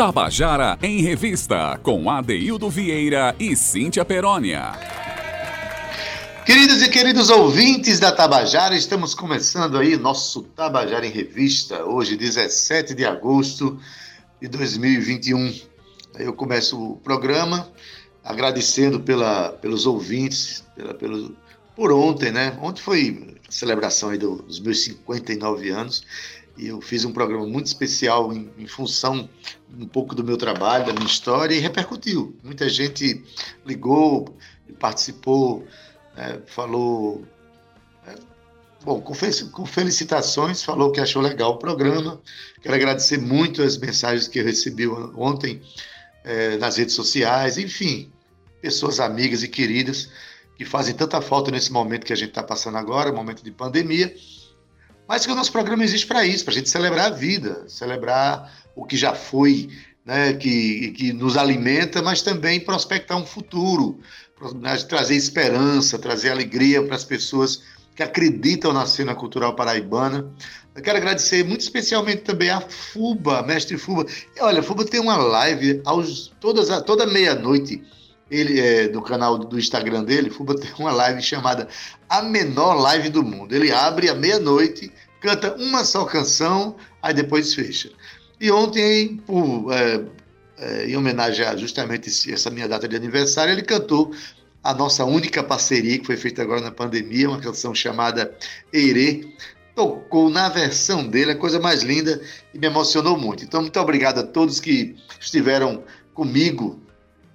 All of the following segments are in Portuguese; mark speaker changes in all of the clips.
Speaker 1: Tabajara em Revista, com Adeildo Vieira e Cíntia Perónia.
Speaker 2: Queridos e queridos ouvintes da Tabajara, estamos começando aí nosso Tabajara em Revista, hoje, 17 de agosto de 2021. Eu começo o programa agradecendo pela, pelos ouvintes, pela, pelo, por ontem, né? Ontem foi a celebração aí dos meus 59 anos eu fiz um programa muito especial em, em, função um pouco do meu trabalho, da minha história, e repercutiu. Muita gente ligou, participou, é, falou. É, bom, com, com felicitações, falou que achou legal o programa. Quero agradecer muito as mensagens que eu recebi ontem é, nas redes sociais, enfim, pessoas amigas e queridas que fazem tanta falta nesse momento que a gente está passando agora, momento de pandemia mas que o nosso programa existe para isso, para a gente celebrar a vida, celebrar o que já foi, né, que, que nos alimenta, mas também prospectar um futuro, né, trazer esperança, trazer alegria para as pessoas que acreditam na cena cultural paraibana. Eu quero agradecer muito especialmente também a Fuba, mestre Fuba. E olha, Fuba tem uma live aos, todas, toda meia-noite ele é, no canal do Instagram dele, Fuba tem uma live chamada A Menor Live do Mundo. Ele abre à meia-noite, canta uma só canção, aí depois fecha. E ontem, por, é, é, em homenagem a justamente essa minha data de aniversário, ele cantou a nossa única parceria, que foi feita agora na pandemia, uma canção chamada Eire. Tocou na versão dele, a coisa mais linda, e me emocionou muito. Então, muito obrigado a todos que estiveram comigo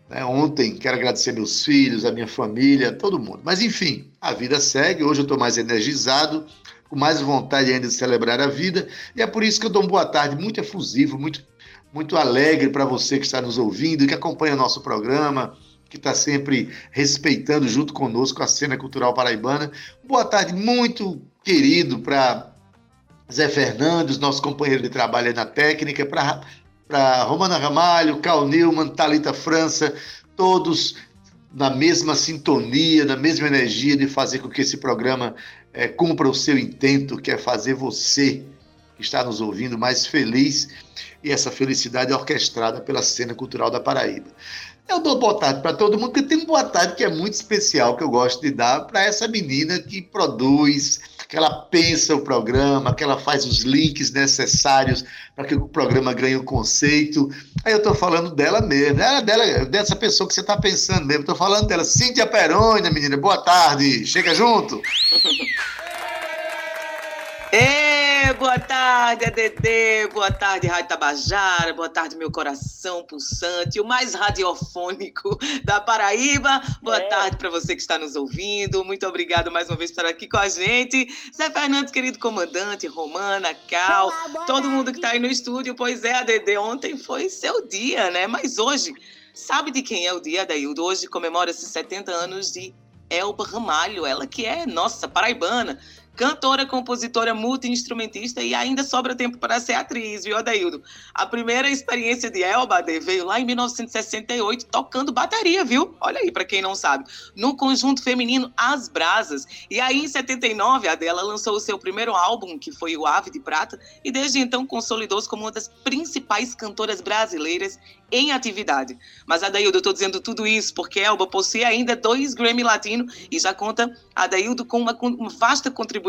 Speaker 2: né, ontem. Quero agradecer meus filhos, a minha família, todo mundo. Mas, enfim, a vida segue. Hoje eu estou mais energizado, com mais vontade ainda de celebrar a vida. E é por isso que eu dou uma boa tarde muito efusivo, muito, muito alegre para você que está nos ouvindo, que acompanha nosso programa, que está sempre respeitando junto conosco a cena cultural paraibana. Boa tarde muito querido para Zé Fernandes, nosso companheiro de trabalho na técnica, para Romana Ramalho, Cal Newman, Talita França, todos na mesma sintonia, na mesma energia de fazer com que esse programa é, cumpra o seu intento, que é fazer você que está nos ouvindo mais feliz e essa felicidade é orquestrada pela cena cultural da Paraíba. Eu dou boa tarde para todo mundo, porque tem uma boa tarde que é muito especial, que eu gosto de dar para essa menina que produz, que ela pensa o programa, que ela faz os links necessários para que o programa ganhe o um conceito. Aí eu estou falando dela mesmo, é dela, dessa pessoa que você está pensando mesmo. Estou falando dela, Cíntia Perônia, menina. Boa tarde, chega junto.
Speaker 3: Ê, boa tarde, ADD, boa tarde, Rádio Tabajara, boa tarde, meu coração pulsante, o mais radiofônico da Paraíba. Boa é. tarde para você que está nos ouvindo, muito obrigado mais uma vez por estar aqui com a gente. Zé Fernandes, querido comandante, Romana, Cal, Olá, todo mundo que está aí no estúdio. Pois é, ADD, ontem foi seu dia, né? Mas hoje, sabe de quem é o dia, Adaildo? Hoje comemora-se 70 anos de Elba Ramalho, ela que é nossa paraibana cantora, compositora, multi-instrumentista e ainda sobra tempo para ser atriz, viu, Adaildo? A primeira experiência de Elba veio lá em 1968 tocando bateria, viu? Olha aí, para quem não sabe. No conjunto feminino As Brasas. E aí, em 79, a Adela lançou o seu primeiro álbum, que foi o Ave de Prata, e desde então consolidou-se como uma das principais cantoras brasileiras em atividade. Mas, Adaildo, eu estou dizendo tudo isso porque Elba possui ainda dois Grammy Latino e já conta, Adaildo, com uma vasta contribuição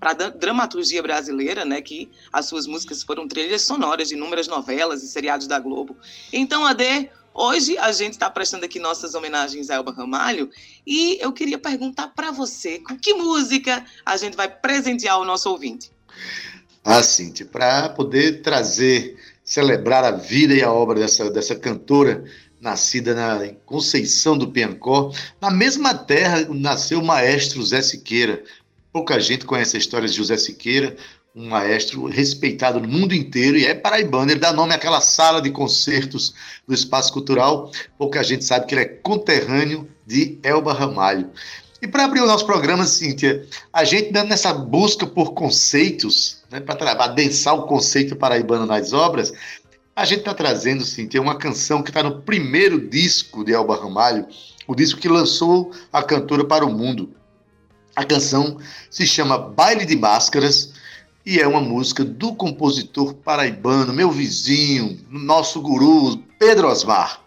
Speaker 3: para a dramaturgia brasileira, né, que as suas músicas foram trilhas sonoras de inúmeras novelas e seriados da Globo. Então, Ade, hoje a gente está prestando aqui nossas homenagens a Elba Ramalho e eu queria perguntar para você, com que música a gente vai presentear o nosso ouvinte?
Speaker 2: Ah, Cintia, para poder trazer celebrar a vida e a obra dessa, dessa cantora nascida na Conceição do Piancó. Na mesma terra nasceu o maestro Zé Siqueira. Pouca gente conhece a história de José Siqueira, um maestro respeitado no mundo inteiro e é paraibano. Ele dá nome àquela sala de concertos do Espaço Cultural. Pouca gente sabe que ele é conterrâneo de Elba Ramalho. E para abrir o nosso programa, Cíntia, a gente dando nessa busca por conceitos, né, para adensar o conceito paraibano nas obras, a gente está trazendo, Cíntia, uma canção que está no primeiro disco de Elba Ramalho, o disco que lançou a cantora para o mundo. A canção se chama Baile de Máscaras
Speaker 4: e é uma música do compositor paraibano, meu vizinho, nosso guru, Pedro Osmar.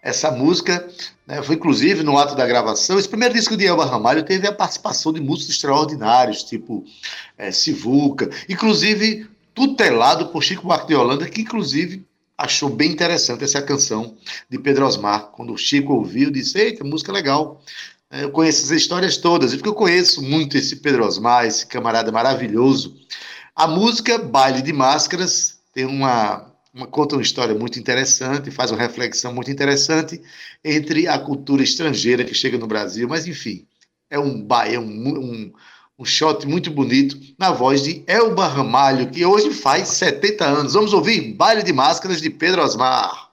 Speaker 4: Essa música né, foi inclusive no ato da gravação. Esse primeiro disco de Elba Ramalho teve a participação de músicos extraordinários, tipo é, Sivuca, inclusive tutelado por Chico Buarque de Holanda, que inclusive achou bem interessante essa canção de Pedro Osmar. Quando o Chico ouviu, disse: Eita, música legal. É, eu conheço essas histórias todas, porque eu conheço muito esse Pedro Osmar, esse camarada maravilhoso. A música Baile de Máscaras tem uma, uma, conta uma história muito interessante, faz uma reflexão muito interessante entre a cultura estrangeira que chega no Brasil, mas enfim, é um, é um, um, um shot muito bonito na voz de Elba Ramalho, que hoje faz 70 anos. Vamos ouvir Baile de Máscaras de Pedro Osmar.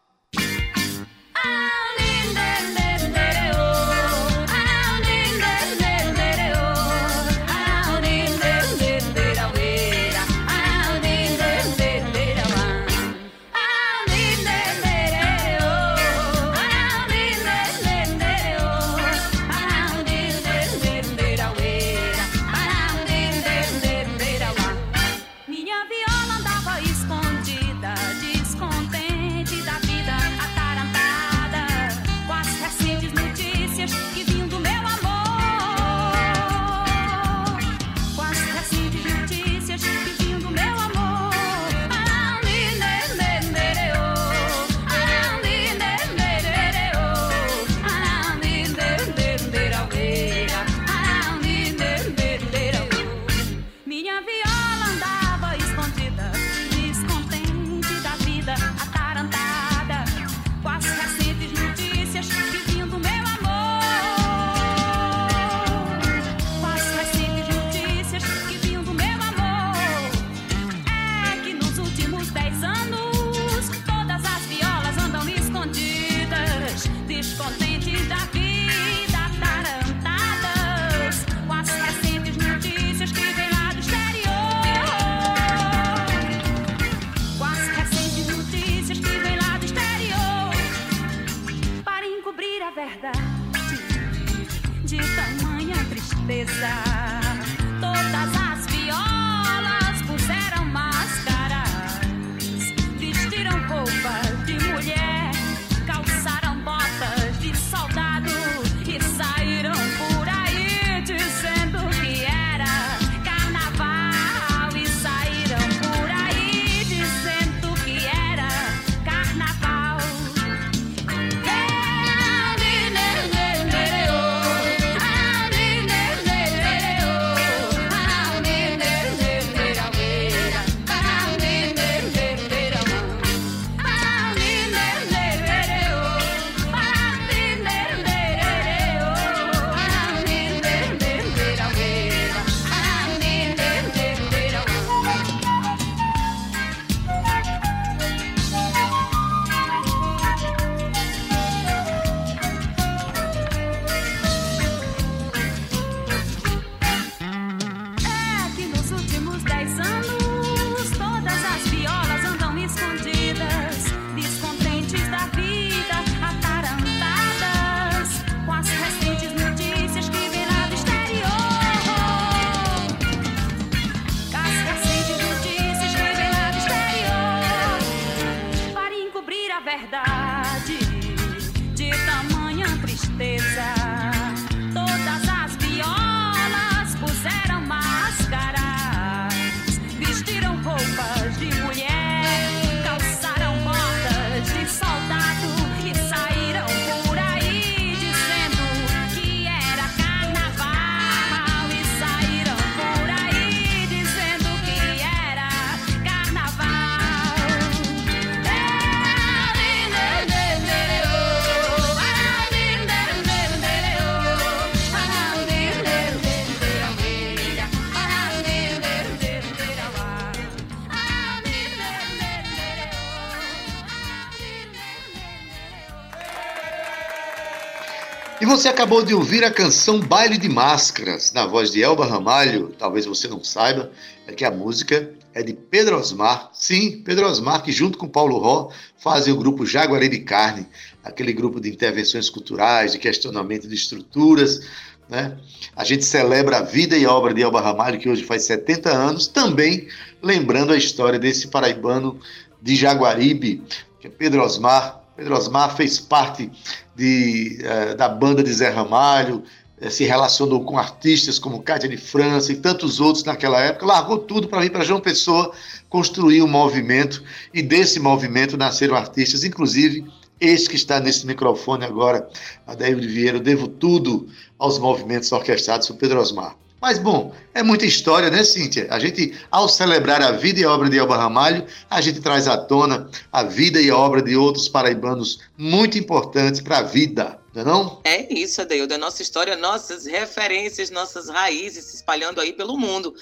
Speaker 4: Você acabou de ouvir a canção Baile de Máscaras, na voz de Elba Ramalho. Talvez você não saiba, é que a música é de Pedro Osmar. Sim, Pedro Osmar, que junto com Paulo Ró fazem o grupo Jaguaré de Carne, aquele grupo de intervenções culturais, de questionamento de estruturas.
Speaker 2: né? A gente celebra a vida e a obra de Elba Ramalho, que hoje faz 70 anos, também lembrando a história desse paraibano de Jaguaribe, que é Pedro Osmar. Pedro Osmar fez parte de, uh, da banda de Zé Ramalho, uh, se relacionou com artistas como Cátia de França e tantos outros naquela época, largou tudo para vir para João Pessoa construir um movimento, e desse movimento nasceram artistas, inclusive esse que está nesse microfone agora, Adair Vieira, eu devo tudo aos movimentos orquestrados por Pedro Osmar. Mas, bom, é muita história, né, Cíntia? A gente, ao celebrar a vida e a obra de Elba Ramalho, a gente traz à tona a vida e a obra de outros paraibanos muito importantes para a vida, não é não?
Speaker 3: É isso, Adeildo, a nossa história, nossas referências, nossas raízes se espalhando aí pelo mundo.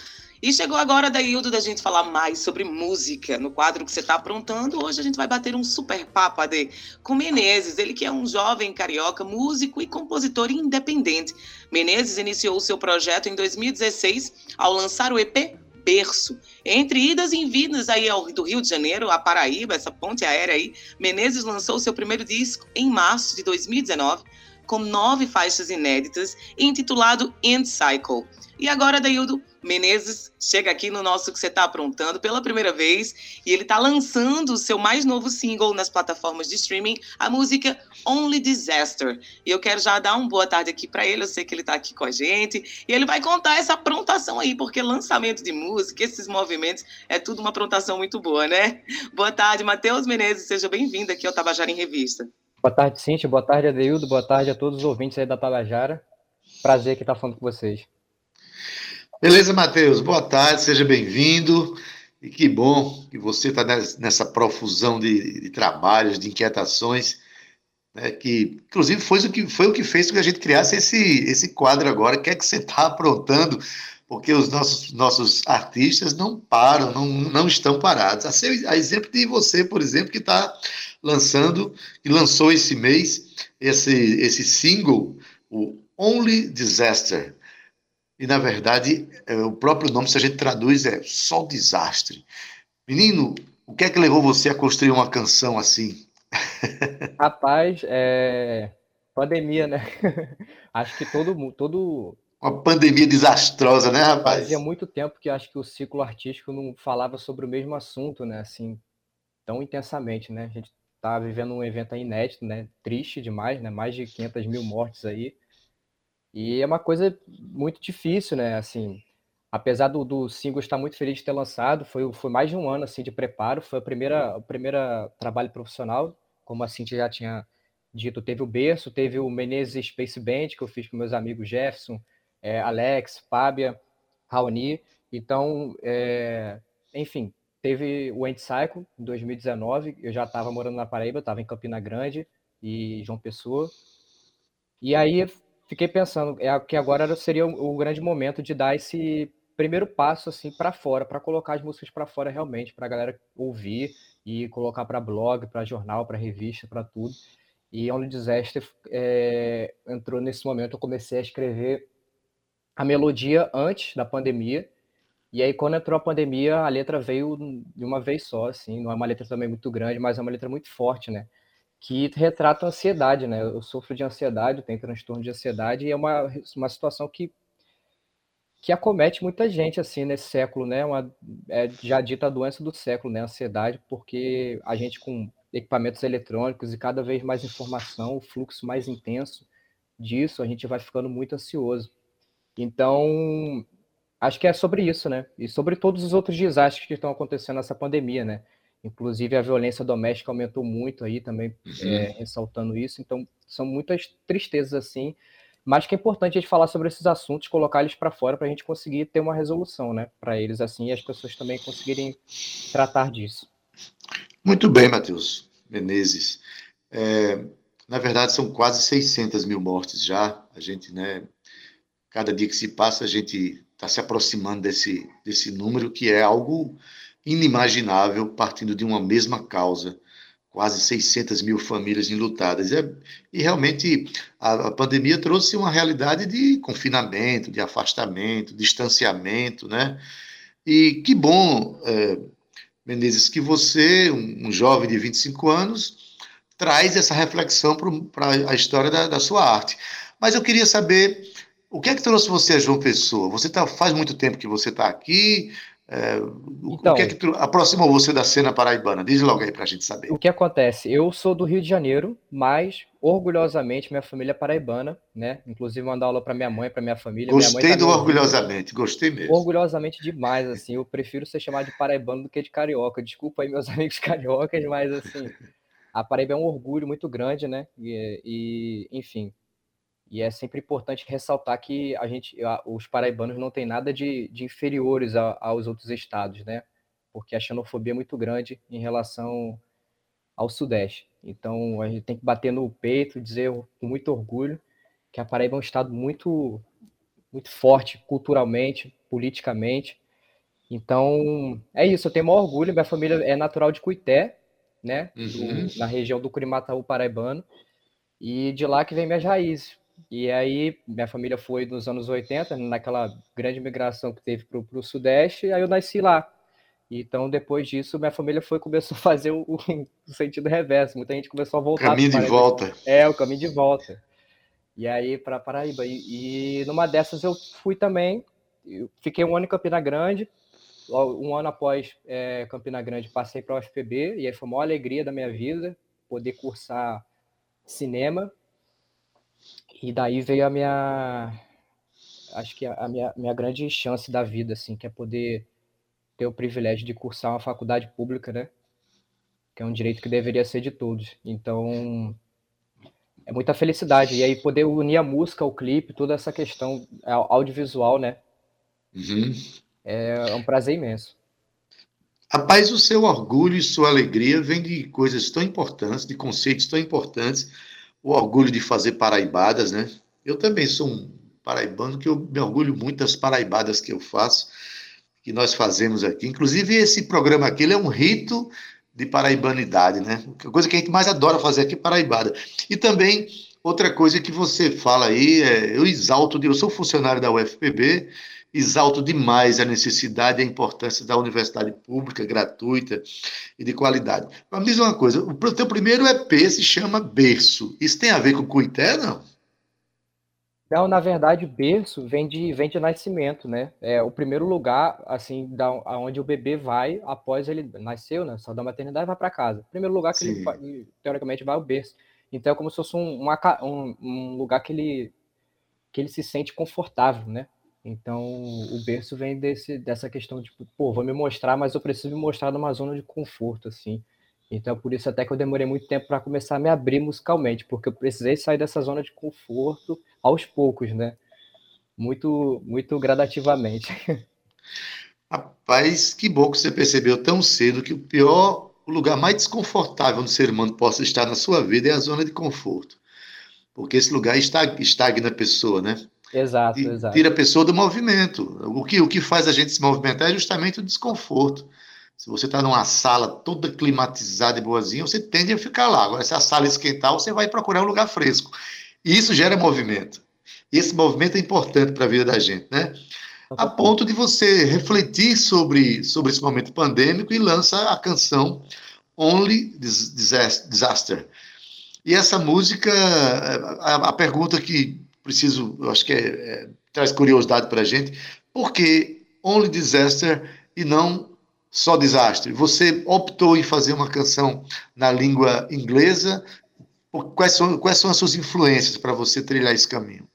Speaker 3: E chegou agora, Daildo, da gente falar mais sobre música. No quadro que você está aprontando, hoje a gente vai bater um super papo, Ade, com Menezes. Ele que é um jovem carioca, músico e compositor independente. Menezes iniciou seu projeto em 2016 ao lançar o EP Berço. Entre idas e vindas aí ao, do Rio de Janeiro a Paraíba, essa ponte aérea aí, Menezes lançou seu primeiro disco em março de 2019, com nove faixas inéditas, intitulado End Cycle. E agora, Daildo, Menezes chega aqui no nosso que você está aprontando pela primeira vez e ele está lançando o seu mais novo single nas plataformas de streaming, a música Only Disaster. E eu quero já dar uma boa tarde aqui para ele, eu sei que ele está aqui com a gente e ele vai contar essa aprontação aí, porque lançamento de música, esses movimentos, é tudo uma aprontação muito boa, né? Boa tarde, Matheus Menezes, seja bem-vindo aqui ao Tabajara em Revista.
Speaker 5: Boa tarde, Cintia, boa tarde, Adeildo, boa tarde a todos os ouvintes aí da Tabajara. Prazer que estar falando com vocês.
Speaker 2: Beleza, Matheus? Boa tarde, seja bem-vindo. E que bom que você está nessa profusão de, de, trabalhos, de inquietações, né, que inclusive foi o que, foi o que fez com que a gente criasse esse, esse quadro agora. O que é que você está aprontando? Porque os nossos, nossos artistas não param, não, não estão parados. A, ser, a exemplo de você, por exemplo, que está lançando, que lançou esse mês esse, esse single, o Only Disaster e, na verdade, é, o próprio nome, se a gente traduz, é só desastre. Menino, o que é que levou você a construir uma canção assim?
Speaker 5: Rapaz, é... pandemia, né? acho que todo todo
Speaker 2: uma pandemia desastrosa, né, rapaz?
Speaker 5: Fazia muito tempo que acho que o ciclo artístico não falava sobre o mesmo assunto, né? Assim, tão intensamente, né? A gente tá vivendo um evento inédito, né? Triste demais, né? Mais de 500 mil mortes aí. E é uma coisa muito difícil, né? Assim, apesar do, do single estar muito feliz de ter lançado, foi, foi mais de um ano assim de preparo. Foi a primeira, o primeiro trabalho profissional, como a Cintia já tinha dito. Teve o berço, teve o Menezes Space Band, que eu fiz com meus amigos Jefferson, é, Alex, Fábia, Raoni. Então, é, enfim, teve o End Cycle em 2019. Eu já estava morando na Paraíba, estava em Campina Grande e João Pessoa. E aí fiquei pensando é que agora seria o, grande momento de dar esse primeiro passo assim para fora, para colocar as músicas para fora realmente, para a galera ouvir e colocar para blog, para jornal, para revista, para tudo. E Only Disaster é, entrou nesse momento. Eu comecei a escrever a melodia antes da pandemia. E aí, quando entrou a pandemia, a letra veio de uma vez só, assim. Não é uma letra também muito grande, mas é uma letra muito forte, né? Que retrata a ansiedade, né? Eu sofro de ansiedade, tenho transtorno de ansiedade e é uma, uma situação que que acomete muita gente assim nesse século, né? Uma, é já dita a doença do século, né? Ansiedade, porque a gente com equipamentos eletrônicos e cada vez mais informação, o fluxo mais intenso disso, a gente vai ficando muito ansioso. Então, acho que é sobre isso, né? E sobre todos os outros desastres que estão acontecendo nessa pandemia, né? Inclusive, a violência doméstica aumentou muito aí também, é, ressaltando isso. Então, são muitas tristezas assim, mas que é importante a gente falar sobre esses assuntos, colocar eles para fora para a gente conseguir ter uma resolução, né, para eles assim e as pessoas também conseguirem tratar disso.
Speaker 2: Muito bem, Matheus Menezes. É, na verdade, são quase 600 mil mortes já. A gente, né, cada dia que se passa, a gente está se aproximando desse, desse número, que é algo inimaginável partindo de uma mesma causa. Quase 600 mil famílias enlutadas. É, e realmente a, a, pandemia trouxe uma realidade de confinamento, de afastamento, distanciamento, né? E que bom, é, Menezes, que você, um, um, jovem de 25 anos, traz essa reflexão para a história da, da sua arte. Mas eu queria saber o que é que trouxe você a João Pessoa? Você tá, faz muito tempo que você está aqui. É, então, o que é que aproximou você da cena paraibana? Diz logo aí para a gente saber.
Speaker 5: O que acontece? Eu sou do Rio de Janeiro, mas orgulhosamente minha família é paraibana, né? Inclusive mandar aula para minha mãe, para minha família.
Speaker 2: Gostei
Speaker 5: minha
Speaker 2: do orgulhosamente, gostei mesmo.
Speaker 5: Orgulhosamente demais, assim. Eu prefiro ser chamado de paraibano do que de carioca. Desculpa aí meus amigos cariocas, mas assim, a Paraíba é um orgulho muito grande, né? E, e enfim, e é sempre importante ressaltar que a gente, os paraibanos não têm nada de, de inferiores a, aos outros estados, né? Porque a xenofobia é muito grande em relação ao Sudeste. Então a gente tem que bater no peito, dizer com muito orgulho que a Paraíba é um estado muito, muito forte culturalmente, politicamente. Então é isso. Eu tenho maior orgulho. Minha família é natural de Cuité, né? Uhum. Do, na região do Curimataú paraibano. E de lá que vem minhas raízes. E aí, minha família foi nos anos 80, naquela grande migração que teve para o Sudeste, e aí eu nasci lá. Então, depois disso, minha família foi começou a fazer o, o sentido reverso. Muita gente começou a voltar.
Speaker 2: Caminho de volta.
Speaker 5: É, o caminho de volta. E aí, para Paraíba. E, e, numa dessas eu fui também. Eu fiquei um ano em Campina Grande. Um ano após é, Campina Grande, passei para a UFPB. E aí foi a maior alegria da minha vida poder cursar cinema e daí veio a minha. Acho que a minha, minha grande chance da vida, assim, que é poder ter o privilégio de cursar uma faculdade pública, né? Que é um direito que deveria ser de todos. Então, é muita felicidade. E aí poder unir a música, o clipe, toda essa questão audiovisual, né? Uhum. É um prazer imenso.
Speaker 2: Rapaz, o seu orgulho e sua alegria vem de coisas tão importantes, de conceitos tão importantes o orgulho de fazer paraibadas, né? Eu também sou um paraibano que eu me orgulho muito das paraibadas que eu faço, que nós fazemos aqui. Inclusive, esse programa aqui é um rito de paraibanidade, né? A coisa que a gente mais adora fazer aqui é paraibada. E também, outra coisa que você fala aí, é, eu exalto, eu sou funcionário da UFPB, exalto demais a necessidade e a importância da universidade pública, gratuita e de qualidade. Mas me diz uma coisa, o teu primeiro EP se chama Berço. Isso tem a ver com Cuité, não?
Speaker 5: Não, na verdade, berço vem de, vem de nascimento, né? É o primeiro lugar, assim, da, onde o bebê vai após ele nasceu, né? Só da maternidade vai para casa. O primeiro lugar que Sim. ele, teoricamente, vai ao berço. Então é como se fosse um, um, um lugar que ele, que ele se sente confortável, né? Então, o berço vem desse, dessa questão de, pô, vou me mostrar, mas eu preciso me mostrar numa zona de conforto, assim. Então, por isso até que eu demorei muito tempo para começar a me abrir musicalmente, porque eu precisei sair dessa zona de conforto aos poucos, né? Muito, muito gradativamente.
Speaker 2: Rapaz, que bom que você percebeu tão cedo que o pior, o lugar mais desconfortável do ser humano possa estar na sua vida é a zona de conforto. Porque esse lugar estagna a pessoa, né?
Speaker 5: Exato, exato.
Speaker 2: Tira a pessoa do movimento. O que, o que faz a gente se movimentar é justamente o desconforto. Se você está numa sala toda climatizada e boazinha, você tende a ficar lá. Agora, se a sala esquentar, você vai procurar um lugar fresco. E isso gera movimento. E esse movimento é importante para a vida da gente, né? A ponto de você refletir sobre, sobre esse momento pandêmico e lança a canção Only Disaster. E essa música, a, a pergunta que preciso, eu acho que é, é, traz curiosidade para a gente, por que Only Disaster e não só desastre? Você optou em fazer uma canção na língua inglesa. Quais são, quais são as suas influências para você trilhar esse caminho?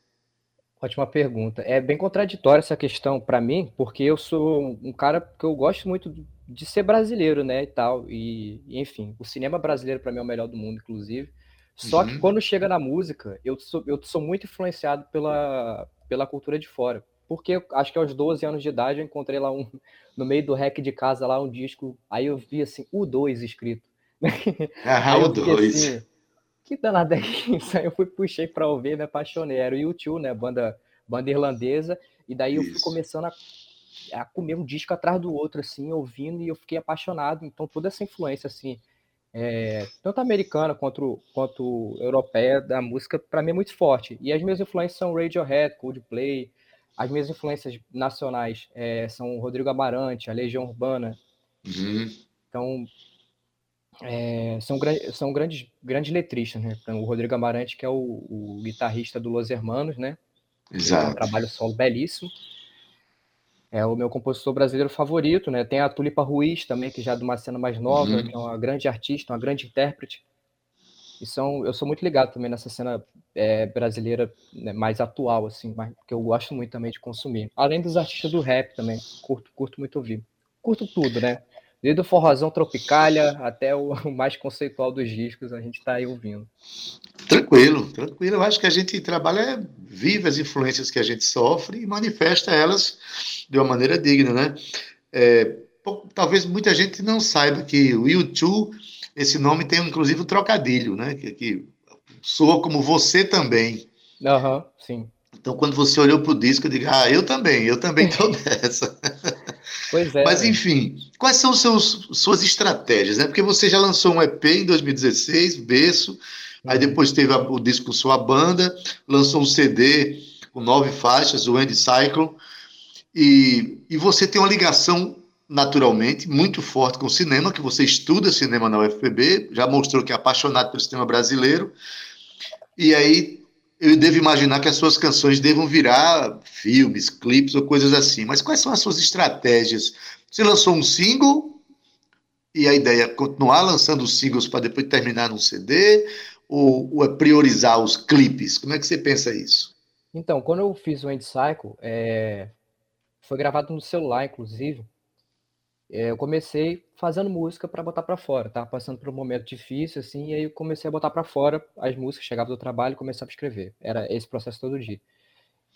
Speaker 5: Ótima pergunta. É bem contraditória essa questão para mim, porque eu sou um cara que eu gosto muito de ser brasileiro, né, e tal. E, enfim, o cinema brasileiro para mim é o melhor do mundo, inclusive. Só uhum. que quando chega na música, eu sou, eu sou muito influenciado pela, pela cultura de fora. Porque acho que aos 12 anos de idade eu encontrei lá um, no meio do rec de casa lá um disco, aí eu vi assim, o 2 escrito.
Speaker 2: Ah, o 2. Assim,
Speaker 5: que danada é isso? Aí eu fui, puxei pra ouvir, me apaixonei. Era o YouTube, né? Banda, banda irlandesa. E daí eu fui começando a, a comer um disco atrás do outro, assim, ouvindo, e eu fiquei apaixonado. Então toda essa influência, assim, é, tanto americana quanto, quanto europeia da música, para mim é muito forte. E as minhas influências são Radiohead, Coldplay, as minhas influências nacionais é, são Rodrigo Amarante, a Legião Urbana. Uhum. Então, é, são, são grandes, grandes letristas, né? Então, o Rodrigo Amarante, que é o, o, guitarrista do Los Hermanos, né? Exato. É um trabalho solo belíssimo. É o meu compositor brasileiro favorito, né? Tem a Tulipa Ruiz também, que já é de uma cena mais nova, uhum. que é uma grande artista, uma grande intérprete. E são, eu sou muito ligado também nessa cena é, brasileira né, mais atual, assim, mas, que eu gosto muito também de consumir. Além dos artistas do rap também, curto, curto muito ouvir. Curto tudo, né? Desde o forrozão tropicalha até o mais conceitual dos discos, a gente está aí ouvindo.
Speaker 2: Tranquilo, tranquilo. Eu acho que a gente trabalha, vive as influências que a gente sofre e manifesta elas de uma maneira digna, né? É, talvez muita gente não saiba que o YouTube, esse nome tem inclusive um trocadilho, né? Que, que soa como você também.
Speaker 5: Aham, uhum, sim.
Speaker 2: Então, quando você olhou para o disco, eu digo, ah, eu também, eu também estou nessa.
Speaker 5: Pois é.
Speaker 2: Mas, enfim, quais são seus, suas estratégias? Né? Porque você já lançou um EP em 2016, Berço, aí uhum. depois teve a, o disco Sua Banda, lançou um CD com nove faixas, o End Cycle, e, e você tem uma ligação, naturalmente, muito forte com o cinema, que você estuda cinema na UFPB, já mostrou que é apaixonado pelo cinema brasileiro, e aí eu devo imaginar que as suas canções devam virar filmes, clipes ou coisas assim. Mas quais são as suas estratégias? Você lançou um single e a ideia é continuar lançando singles para depois terminar num CD ou, ou, é priorizar os clipes? Como é que você pensa isso?
Speaker 5: Então, quando eu fiz o End Cycle, é... foi gravado no celular, inclusive. É, eu comecei fazendo música para botar para fora, tava passando por um momento difícil assim, e aí eu comecei a botar para fora as músicas, chegava do trabalho e começava a escrever. Era esse processo todo dia.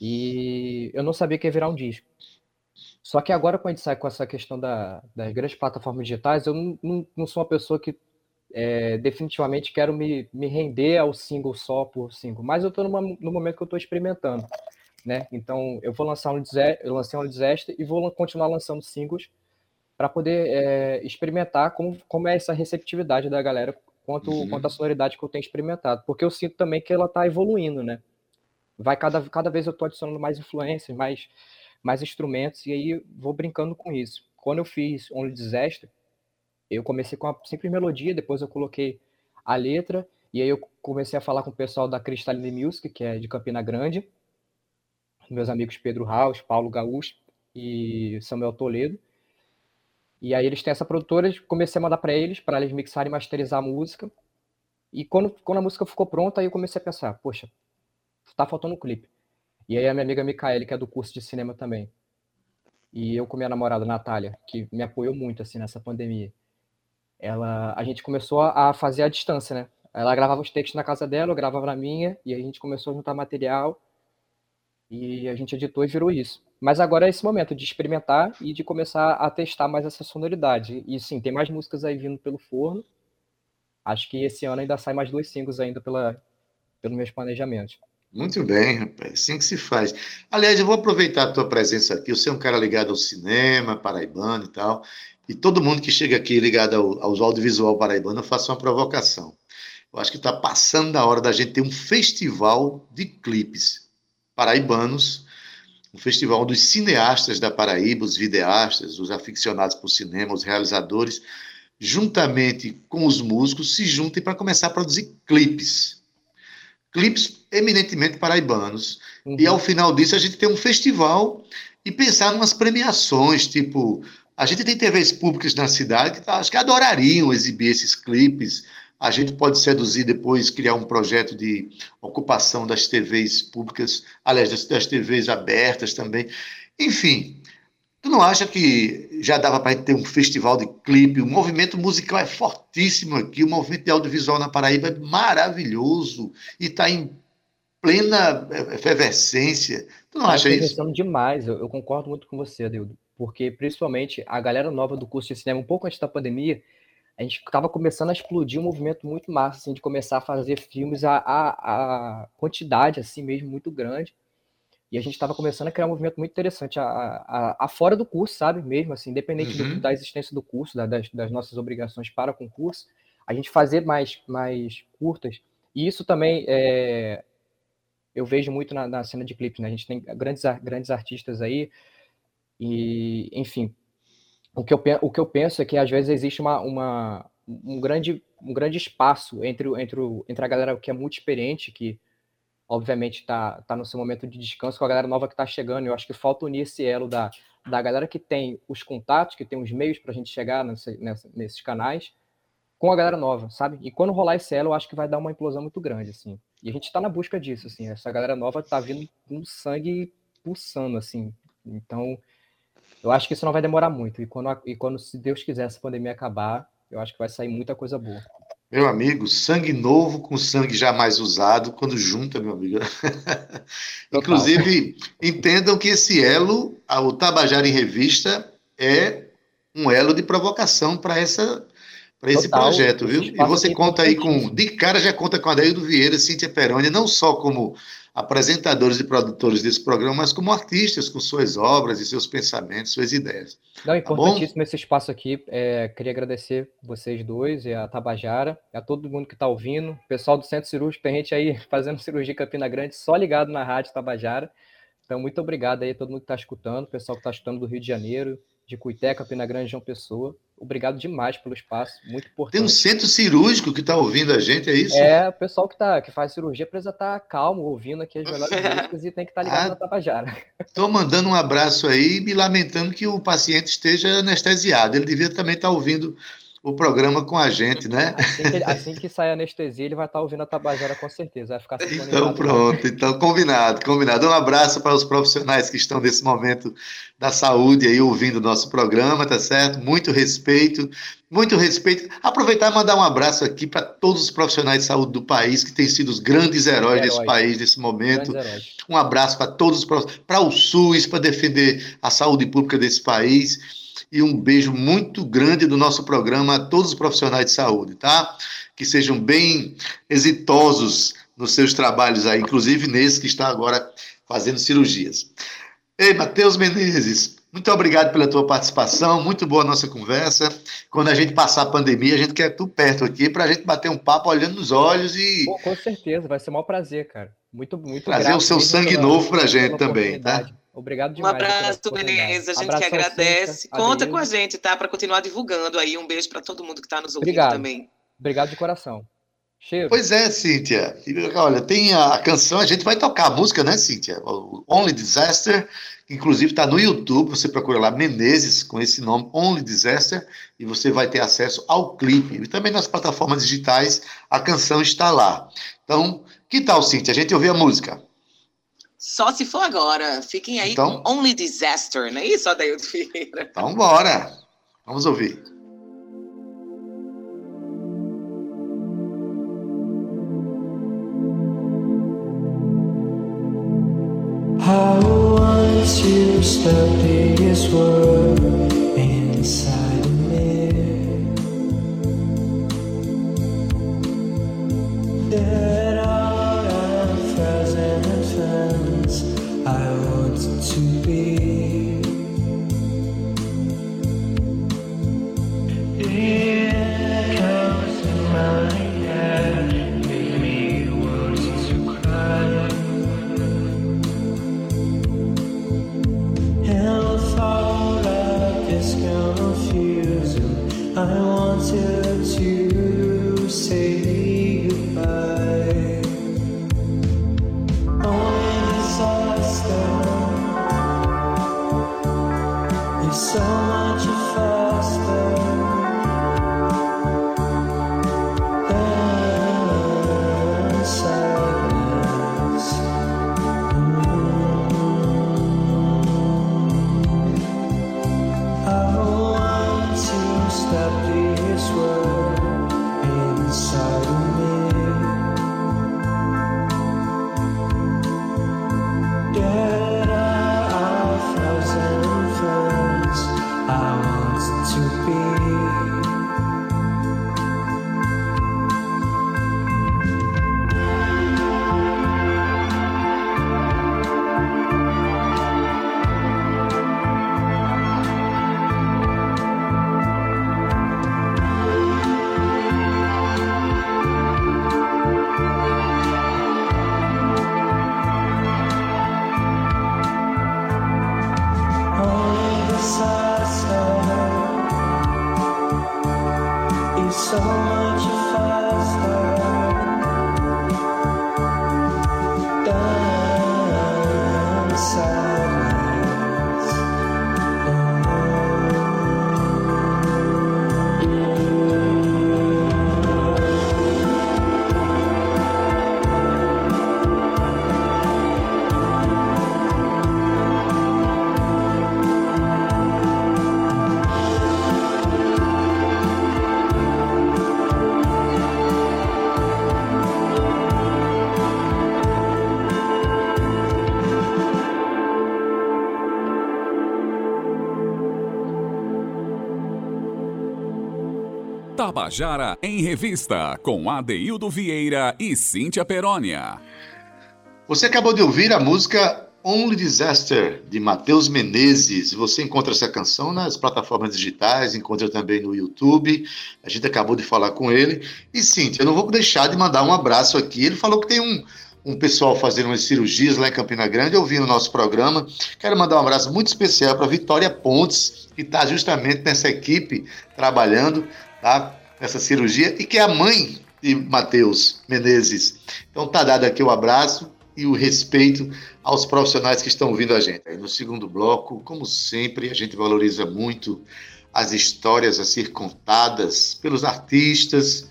Speaker 5: E eu não sabia que ia virar um disco. Só que agora, quando a gente sai com essa questão da, das grandes plataformas digitais, eu não, não, não sou uma pessoa que é, definitivamente quero me, me render ao single só por single, mas eu estou no momento que eu estou experimentando, né? Então, eu vou lançar um eu lancei um Desastre e vou continuar lançando singles para poder é, experimentar como, como é essa receptividade da galera quanto, uhum. quanto a sonoridade que eu tenho experimentado. Porque eu sinto também que ela está evoluindo, né? Vai cada, cada vez eu estou adicionando mais influências, mais, mais instrumentos, e aí vou brincando com isso. Quando eu fiz Only Disaster, eu comecei com a simples melodia, depois eu coloquei a letra, e aí eu comecei a falar com o pessoal da Crystalline Music, que é de Campina Grande, meus amigos Pedro Raus, Paulo Gaúcho e Samuel Toledo, e aí eles têm essa produtora, comecei a mandar para eles, para eles mixarem e masterizar a música. E quando, quando a música ficou pronta, aí eu comecei a pensar, poxa, tá faltando um clipe. E aí a minha amiga Micaele, que é do curso de cinema também. E eu com minha namorada, Natália, que me apoiou muito, assim, nessa pandemia. Ela, a gente começou a fazer a distância, né? Ela gravava os textos na casa dela, eu gravava na minha, e a gente começou a juntar material. E a gente editou e virou isso. Mas agora é esse momento de experimentar e de começar a testar mais essa sonoridade. E sim, tem mais músicas aí vindo pelo forno. Acho que esse ano ainda sai mais dois singles ainda pela, pelos meus planejamentos.
Speaker 2: Muito bem, rapaz. Assim que se faz. Aliás, eu vou aproveitar a tua presença aqui. Você é um cara ligado ao cinema, paraibano e tal. E todo mundo que chega aqui ligado ao, aos audiovisual paraibano, eu faço uma provocação. Eu acho que está passando da hora da gente ter um festival de clipes paraibanos um festival dos cineastas da Paraíba, os videastas, os aficionados por cinema, os realizadores, juntamente com os músicos, se juntem para começar a produzir clipes. Clipes eminentemente paraibanos. Uhum. E ao final disso, a gente tem um festival e pensar em umas premiações, tipo. A gente tem TVs públicas na cidade que tá, acho que adorariam exibir esses clipes a gente pode seduzir depois, criar um projeto de ocupação das TVs públicas, aliás, das, das TVs abertas também. Enfim, tu não acha que já dava para a gente ter um festival de clipe? O movimento musical é fortíssimo aqui, o movimento de audiovisual na Paraíba é maravilhoso e está em plena efervescência. Tu não
Speaker 5: eu
Speaker 2: acha isso?
Speaker 5: demais, eu, eu concordo muito com você, Adildo, porque principalmente a galera nova do curso de cinema, um pouco antes da pandemia, a gente estava começando a explodir um movimento muito massa, assim, de começar a fazer filmes a, a, a quantidade, assim mesmo, muito grande. E a gente estava começando a criar um movimento muito interessante, a, a, a, fora do curso, sabe? Mesmo, assim, independente uhum. do, da existência do curso, da, das, das, nossas obrigações para com o curso, a gente fazer mais, mais curtas. E isso também é, eu vejo muito na, na cena de clipes, né? A gente tem grandes, grandes artistas aí, e, enfim, o que eu, o que eu penso é que às vezes existe uma, uma, um, grande, um grande espaço entre, entre, entre a galera que é muito experiente, que, obviamente está tá no seu momento de descanso com a galera nova que está chegando. Eu acho que falta unir esse elo da, da galera que tem os contatos, que tem os meios para a gente chegar nessa, nessa, nesses canais, com a galera nova, sabe? E quando rolar esse elo, eu acho que vai dar uma implosão muito grande, assim. E a gente está na busca disso, assim. Essa galera nova está vindo com sangue pulsando, assim. Então, eu acho que isso não vai demorar muito. E quando, e quando se Deus quiser, essa pandemia acabar, eu acho que vai sair muita coisa boa.
Speaker 2: Meu amigo, sangue novo com sangue jamais usado, quando junta, meu amigo. Inclusive, entendam que esse elo, o Tabajara em Revista, é um elo de provocação para essa para esse projeto, viu? E você conta aí com, de cara já conta com a Adaildo Vieira, Cíntia Peroni, não só como apresentadores e produtores desse programa, mas como artistas com suas obras e seus pensamentos, suas ideias.
Speaker 5: Não, tá importantíssimo esse espaço aqui. É, queria agradecer vocês dois e a Tabajara, a todo mundo que está ouvindo, o pessoal do Centro Cirúrgico, tem gente aí fazendo cirurgia em Campina Grande, só ligado na rádio Tabajara. Então, muito obrigado aí a todo mundo que está escutando, o pessoal que está escutando do Rio de Janeiro, de Cuité, Campina Grande, João Pessoa. Obrigado demais pelo espaço, muito importante.
Speaker 2: Tem um centro cirúrgico que está ouvindo a gente, é isso?
Speaker 5: É, o pessoal que, tá, que faz cirurgia precisa estar tá calmo, ouvindo aqui as melhores músicas e tem que estar tá ligado ah, na Tabajara.
Speaker 2: Estou mandando um abraço aí, me lamentando que o paciente esteja anestesiado. Ele devia também estar tá ouvindo o programa com a gente, né?
Speaker 5: Assim que, assim que sair a anestesia, ele vai estar ouvindo a Tabajara com certeza. Vai ficar
Speaker 2: Então, pronto. Então, combinado, combinado. Um abraço para os profissionais que estão nesse momento da saúde aí ouvindo o nosso programa, tá certo? Muito respeito, muito respeito. Aproveitar e mandar um abraço aqui para todos os profissionais de saúde do país que têm sido os grandes heróis desse país nesse momento. Um abraço para todos os para o SUS para defender a saúde pública desse país e um beijo muito grande do nosso programa a todos os profissionais de saúde, tá? Que sejam bem exitosos nos seus trabalhos aí, inclusive nesse que está agora fazendo cirurgias. Ei, Matheus Menezes, muito obrigado pela tua participação, muito boa a nossa conversa. Quando a gente passar a pandemia, a gente quer tu perto aqui para a gente bater um papo olhando nos olhos e.
Speaker 5: Pô, com certeza, vai ser um maior prazer, cara. Muito, muito
Speaker 2: Trazer o seu sangue novo para a gente também, tá?
Speaker 5: Obrigado demais.
Speaker 3: Um abraço, Menezes. A gente Abraço que agradece. Conta com a gente, tá? Para continuar divulgando aí. Um beijo para todo mundo que está nos ouvindo
Speaker 5: Obrigado.
Speaker 3: também.
Speaker 5: Obrigado de coração. Cheiro.
Speaker 2: Pois é, Cíntia. Olha, tem a, a, canção, a gente vai tocar a música, né, Cíntia? O Only Disaster, que inclusive está no YouTube, você procura lá Menezes com esse nome, Only Disaster, e você vai ter acesso ao clipe. E também nas plataformas digitais, a canção está lá. Então, que tal, Cíntia? A gente ouvir a música.
Speaker 3: Só se for agora. Fiquem aí então, com Only Disaster, não é isso, Adaildo Vieira?
Speaker 2: Então, bora. Vamos ouvir. head.
Speaker 1: Tabajara em Revista, com Adeildo Vieira e Cíntia Perónia.
Speaker 2: Você acabou de ouvir a música Only Disaster, de Matheus Menezes. Você encontra essa canção nas plataformas digitais, encontra também no YouTube. A gente acabou de falar com ele. E, Cíntia, eu não vou deixar de mandar um abraço aqui. Ele falou que tem um, um pessoal fazendo umas cirurgias lá em Campina Grande, ouvindo o nosso programa. Quero mandar um abraço muito especial para Vitória Pontes, que está justamente nessa equipe trabalhando tá? Nessa cirurgia e que é a mãe de Matheus Menezes. Então tá dado aqui o abraço e o respeito aos profissionais que estão ouvindo a gente. Aí no segundo bloco, como sempre, a gente valoriza muito as histórias a ser contadas pelos artistas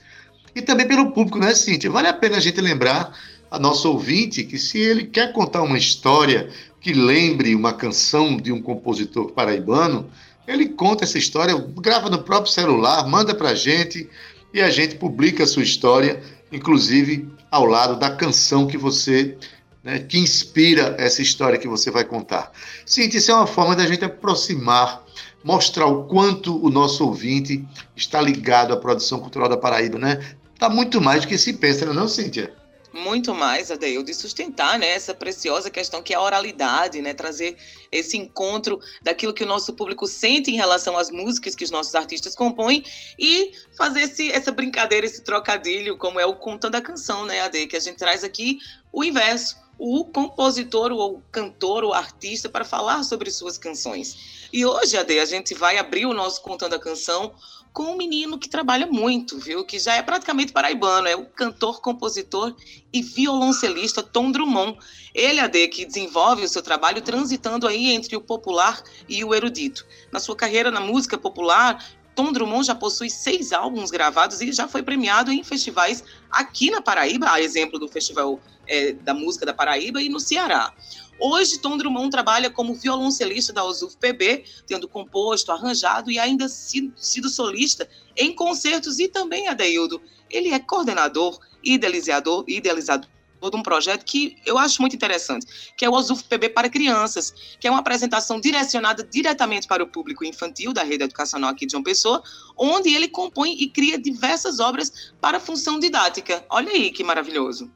Speaker 2: e também pelo público, né, Cíntia? Vale a pena a gente lembrar a nosso ouvinte que se ele quer contar uma história que lembre uma canção de um compositor paraibano, ele conta essa história, grava no próprio celular, manda para a gente e a gente publica a sua história, inclusive ao lado da canção que você, né, que inspira essa história que você vai contar. Sim, isso é uma forma da gente aproximar, mostrar o quanto o nosso ouvinte está ligado à produção cultural da Paraíba, né? Tá muito mais do que se pensa, não, é Cíntia?
Speaker 3: Muito mais, Adeil, de sustentar né, essa preciosa questão que é a oralidade, né, trazer esse encontro daquilo que o nosso público sente em relação às músicas que os nossos artistas compõem e fazer esse, essa brincadeira, esse trocadilho, como é o Contando a Canção, né, Ade, que a gente traz aqui o inverso, o compositor, o cantor, o artista para falar sobre suas canções. E hoje, Ade, a gente vai abrir o nosso Contando a Canção com um menino que trabalha muito, viu? Que já é praticamente paraibano, é o cantor, compositor e violoncelista Tom Drummond. Ele, AD, que desenvolve o seu trabalho transitando aí entre o popular e o erudito. Na sua carreira na música popular, Tom Drummond já possui seis álbuns gravados e já foi premiado em festivais aqui na Paraíba, a exemplo do Festival é, da Música da Paraíba e no Ceará. Hoje, Tom Drummond trabalha como violoncelista da OSUF-PB, tendo composto, arranjado e ainda sido solista em concertos e também, Adeildo, ele é coordenador, idealizador, idealizador de um projeto que eu acho muito interessante, que é o OSUF-PB para crianças, que é uma apresentação direcionada diretamente para o público infantil da rede educacional aqui de João Pessoa, onde ele compõe e cria diversas obras para função didática. Olha aí que maravilhoso.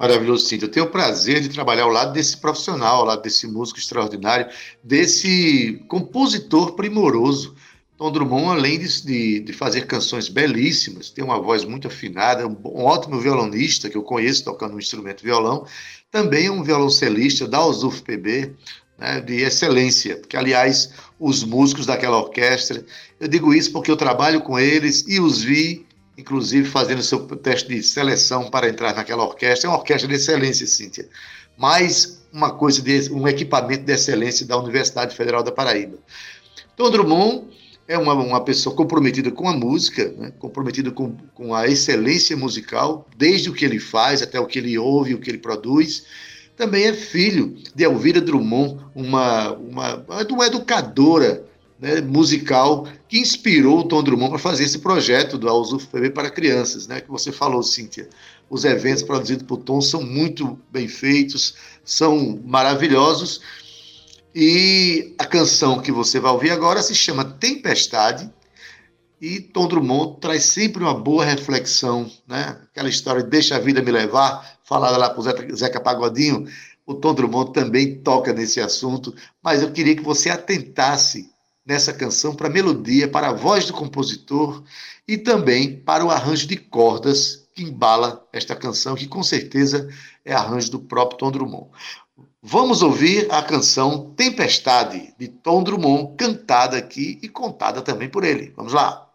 Speaker 2: Maravilhoso, Cíntia. Eu tenho o prazer de trabalhar ao lado desse profissional, ao lado desse músico extraordinário, desse compositor primoroso. Tom Drummond, além de, de, fazer canções belíssimas, tem uma voz muito afinada, um, um, ótimo violonista que eu conheço tocando um instrumento violão, também é um violoncelista da USUF-PB, né, de excelência, que aliás os músicos daquela orquestra, eu digo isso porque eu trabalho com eles e os vi inclusive fazendo seu teste de seleção para entrar naquela orquestra. É uma orquestra de excelência, Cíntia. Mais uma coisa, de, um equipamento de excelência da Universidade Federal da Paraíba. Tom Drummond é uma, uma pessoa comprometida com a música, né? comprometida com, com a excelência musical, desde o que ele faz até o que ele ouve, o que ele produz. Também é filho de Elvira Drummond, uma, uma, uma educadora né, musical que inspirou o Tom Drummond para fazer esse projeto do Alzuf PB para crianças, né, que você falou, Cíntia. Os eventos produzidos por Tom são muito bem feitos, são maravilhosos. E a canção que você vai ouvir agora se chama Tempestade. E Tom Drummond traz sempre uma boa reflexão, né? Aquela história de Deixa a Vida Me Levar, falada lá por Zeca Pagodinho. O Tom Drummond também toca nesse assunto, mas eu queria que você atentasse nessa canção para a melodia, para a voz do compositor e também para o arranjo de cordas que embala esta canção, que com certeza é arranjo do próprio Tom Drummond. Vamos ouvir a canção Tempestade, de Tom Drummond, cantada aqui e contada também por ele. Vamos lá.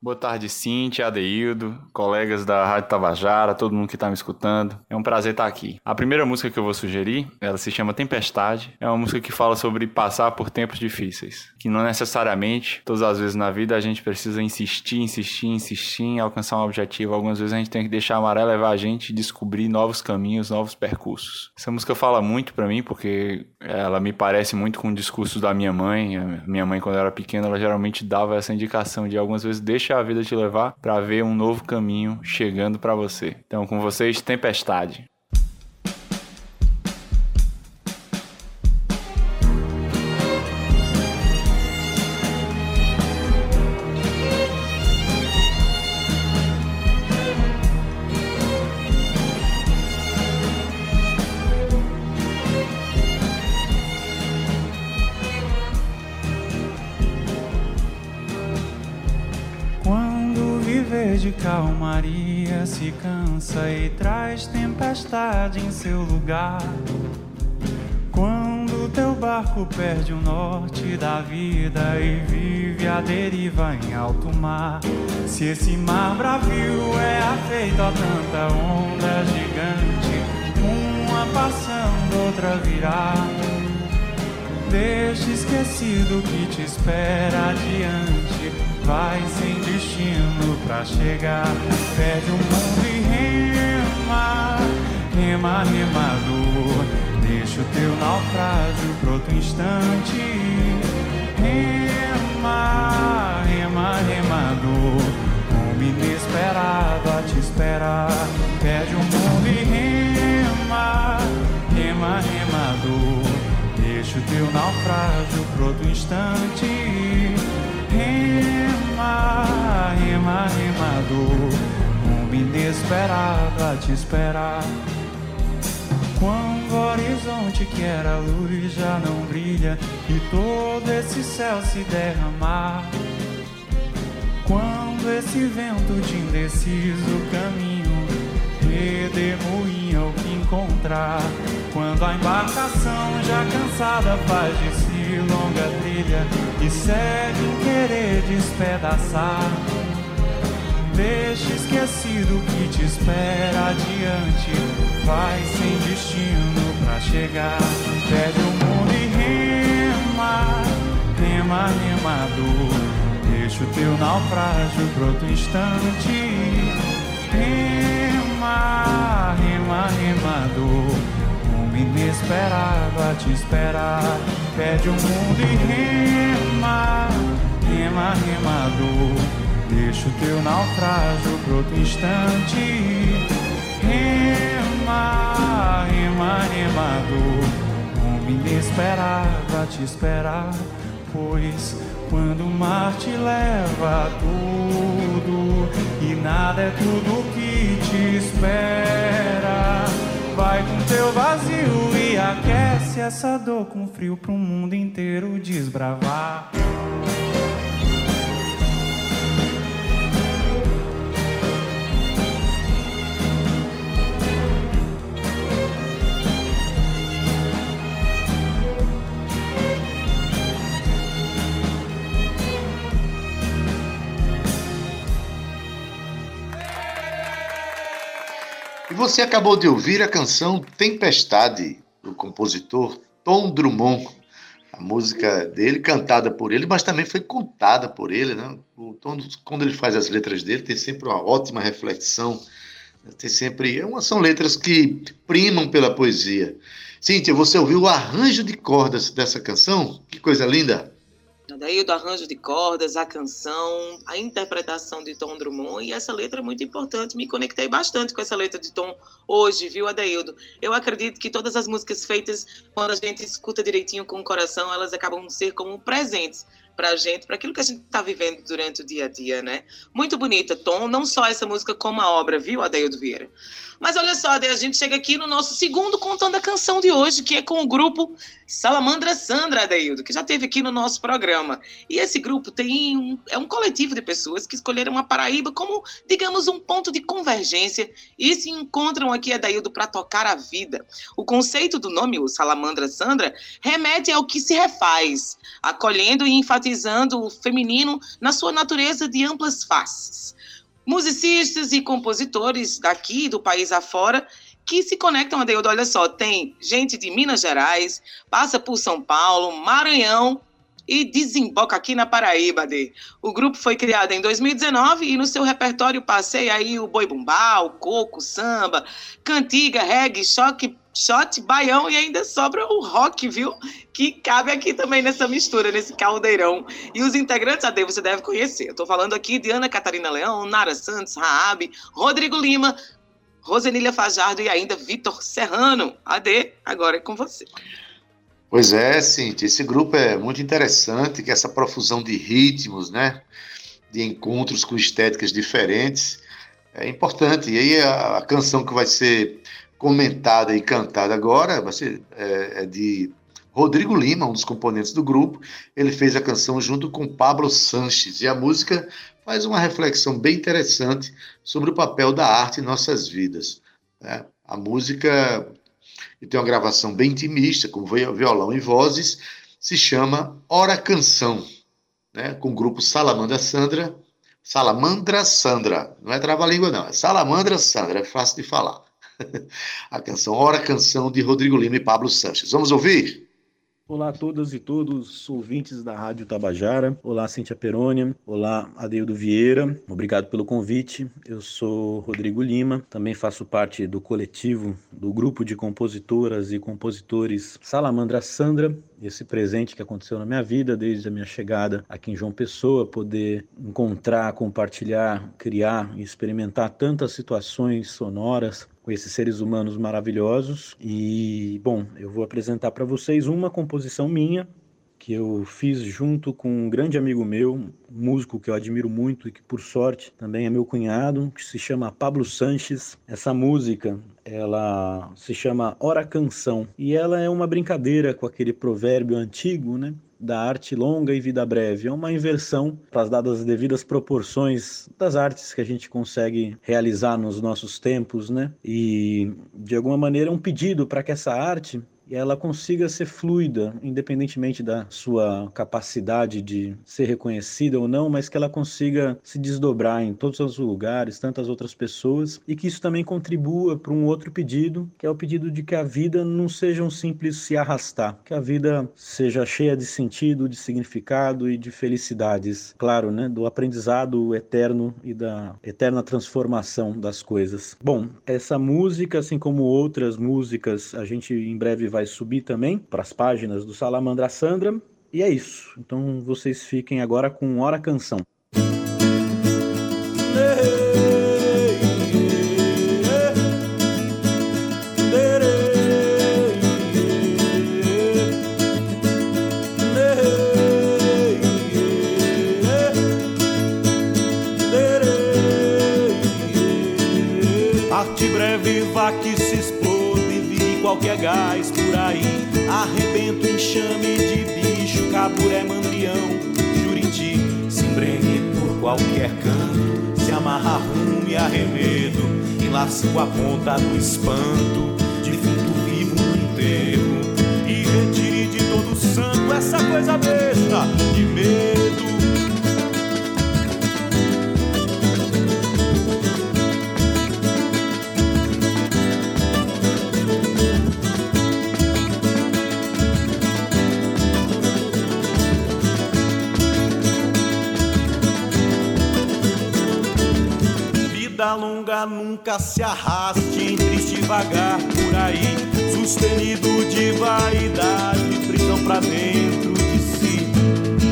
Speaker 6: Boa tarde, Cintia, Adeildo, colegas da Rádio Tabajara, todo mundo que está me escutando. É um prazer estar aqui. A primeira música que eu vou sugerir, ela se chama Tempestade. É uma música que fala sobre passar por tempos difíceis. Que não necessariamente, todas as vezes na vida, a gente precisa insistir, insistir, insistir em alcançar um objetivo. Algumas vezes a gente tem que deixar a maré levar a gente e descobrir novos caminhos, novos percursos. Essa música fala muito para mim, porque ela me parece muito com o discurso da minha mãe. A minha mãe, quando era pequena, ela geralmente dava essa indicação de algumas vezes deixa deixa a vida te levar para ver um novo caminho chegando para você. Então, com vocês, Tempestade.
Speaker 7: Calmaria se cansa e traz tempestade em seu lugar. Quando teu barco perde o norte da vida e vive a deriva em alto mar. Se esse mar bravio é afeito a tanta onda gigante, uma passando, outra virá. Deixa esquecido que te espera adiante. Vai sem destino pra chegar. Perde o mundo e rema, rema, remador. Deixa o teu naufrágio pro outro instante. Rema, rema, remador. Como inesperado a te esperar. Perde o mundo e rema, rema, remador. Deixa o teu naufrágio pro outro instante. Rema, rema, remador. Um inesperado a te esperar. Quando o horizonte que era luz já não brilha e todo esse céu se derramar. Quando esse vento de indeciso caminho redemoinha o que encontrar. Quando a embarcação já cansada faz de si longa trilha e segue em querer despedaçar. Deixa esquecido que te espera adiante, vai sem destino pra chegar. Pede o mundo e rema, rema, remador. Deixa o teu naufrágio pro outro instante. Rema, rema, remador inesperado a te esperar. Pede o mundo e rema, rema, remador. Deixa o teu naufrágio pro outro instante. Rema, rema, remador. Um inesperado a te esperar. Pois quando o mar te leva tudo e nada é tudo que te espera vai com teu vazio e aquece essa dor com frio pro mundo inteiro desbravar.
Speaker 2: Você acabou de ouvir a canção Tempestade, do compositor Tom Drummond. A música dele, cantada por ele, mas também foi contada por ele. Né? O Tom, quando ele faz as letras dele, tem sempre uma ótima reflexão. Tem sempre. É são letras que primam pela poesia. Cíntia, você ouviu o arranjo de cordas dessa canção? Que coisa linda!
Speaker 3: Daí do arranjo de cordas, a canção, a interpretação de Tom Drummond, e essa letra é muito importante. Me conectei bastante com essa letra de Tom hoje, viu, Adaildo? Eu acredito que todas as músicas feitas, quando a gente escuta direitinho com o coração, elas acabam ser como presentes para a gente, para aquilo que a gente está vivendo durante o dia a dia, né? Muito bonita, Tom, não só essa música como a obra, viu, Adaildo Vieira? Mas olha só, a gente chega aqui no nosso segundo contando a canção de hoje, que é com o grupo Salamandra Sandra Adeildo, que já teve aqui no nosso programa. E esse grupo tem um, é um coletivo de pessoas que escolheram a Paraíba como, digamos, um ponto de convergência e se encontram aqui, Adeildo, para tocar a vida. O conceito do nome, o Salamandra Sandra, remete ao que se refaz, acolhendo e enfatizando o feminino na sua natureza de amplas faces musicistas e compositores daqui, do país afora, que se conectam a Deildo. Olha só, tem gente de Minas Gerais, passa por São Paulo, Maranhão e desemboca aqui na Paraíba. De. O grupo foi criado em 2019 e no seu repertório passei aí o boi bumbá, o coco, samba, cantiga, reggae, choque shot, baião e ainda sobra o rock, viu? Que cabe aqui também nessa mistura, nesse caldeirão. E os integrantes, Ade, você deve conhecer. Eu tô falando aqui de Ana Catarina Leão, Nara Santos, Raab, Rodrigo Lima, Rosenília Fajardo e ainda Vitor Serrano. Ade, agora é com você.
Speaker 2: Pois é, Cintia, esse grupo é muito interessante, que essa profusão de ritmos, né? De encontros com estéticas diferentes. É importante. E aí a, a canção que vai ser comentada e cantada agora vai ser, é, é, de Rodrigo Lima, um dos componentes do grupo. Ele fez a canção junto com Pablo Sanches e a música faz uma reflexão bem interessante sobre o papel da arte em nossas vidas. Né? A música tem uma gravação bem intimista, com violão e vozes, se chama Hora Canção, né? com o grupo Salamandra Sandra. Salamandra Sandra, não é trava-língua não, é Salamandra Sandra, é fácil de falar. A canção Hora Canção de Rodrigo Lima e Pablo Sanches. Vamos ouvir?
Speaker 8: Olá a todas e todos, ouvintes da Rádio Tabajara. Olá, Cíntia Perônia. Olá, Adeildo Vieira. Obrigado pelo convite. Eu sou Rodrigo Lima, também faço parte do coletivo do grupo de compositoras e compositores Salamandra Sandra. Esse presente que aconteceu na minha vida desde a minha chegada aqui em João Pessoa, poder encontrar, compartilhar, criar e experimentar tantas situações sonoras com esses seres humanos maravilhosos. E, bom, eu vou apresentar para vocês uma composição minha que eu fiz junto com um grande amigo meu, um músico que eu admiro muito e que por sorte também é meu cunhado, que se chama Pablo Sanches. Essa música, ela se chama Hora Canção e ela é uma brincadeira com aquele provérbio antigo, né? Da arte longa e vida breve. É uma inversão, para dadas as devidas proporções das artes que a gente consegue realizar nos nossos tempos, né? E de alguma maneira um pedido para que essa arte e ela consiga ser fluida, independentemente da sua capacidade de ser reconhecida ou não, mas que ela consiga se desdobrar em todos os lugares, tantas outras pessoas, e que isso também contribua para um outro pedido, que é o pedido de que a vida não seja um simples se arrastar, que a vida seja cheia de sentido, de significado e de felicidades, claro, né, do aprendizado eterno e da eterna transformação das coisas. Bom, essa música, assim como outras músicas, a gente em breve vai vai subir também para as páginas do Salamandra Sandra. E é isso. Então vocês fiquem agora com Hora Canção.
Speaker 9: Qualquer gás aí. Arrebento enxame de bicho, caburé, mandrião, juriti. Se embrenhe por qualquer canto, se amarra rumo e arremedo. E lasco a ponta do espanto, defunto vivo no enterro. E retire de todo santo essa coisa besta de medo. Longa nunca se arraste triste vagar por aí, sustenido de vaidade, prisão pra dentro de si,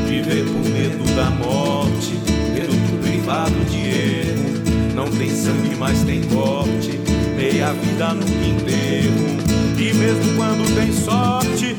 Speaker 9: viver por medo da morte, medo privado de erro, não tem sangue, mas tem corte, meia vida no enterro, e mesmo quando tem sorte,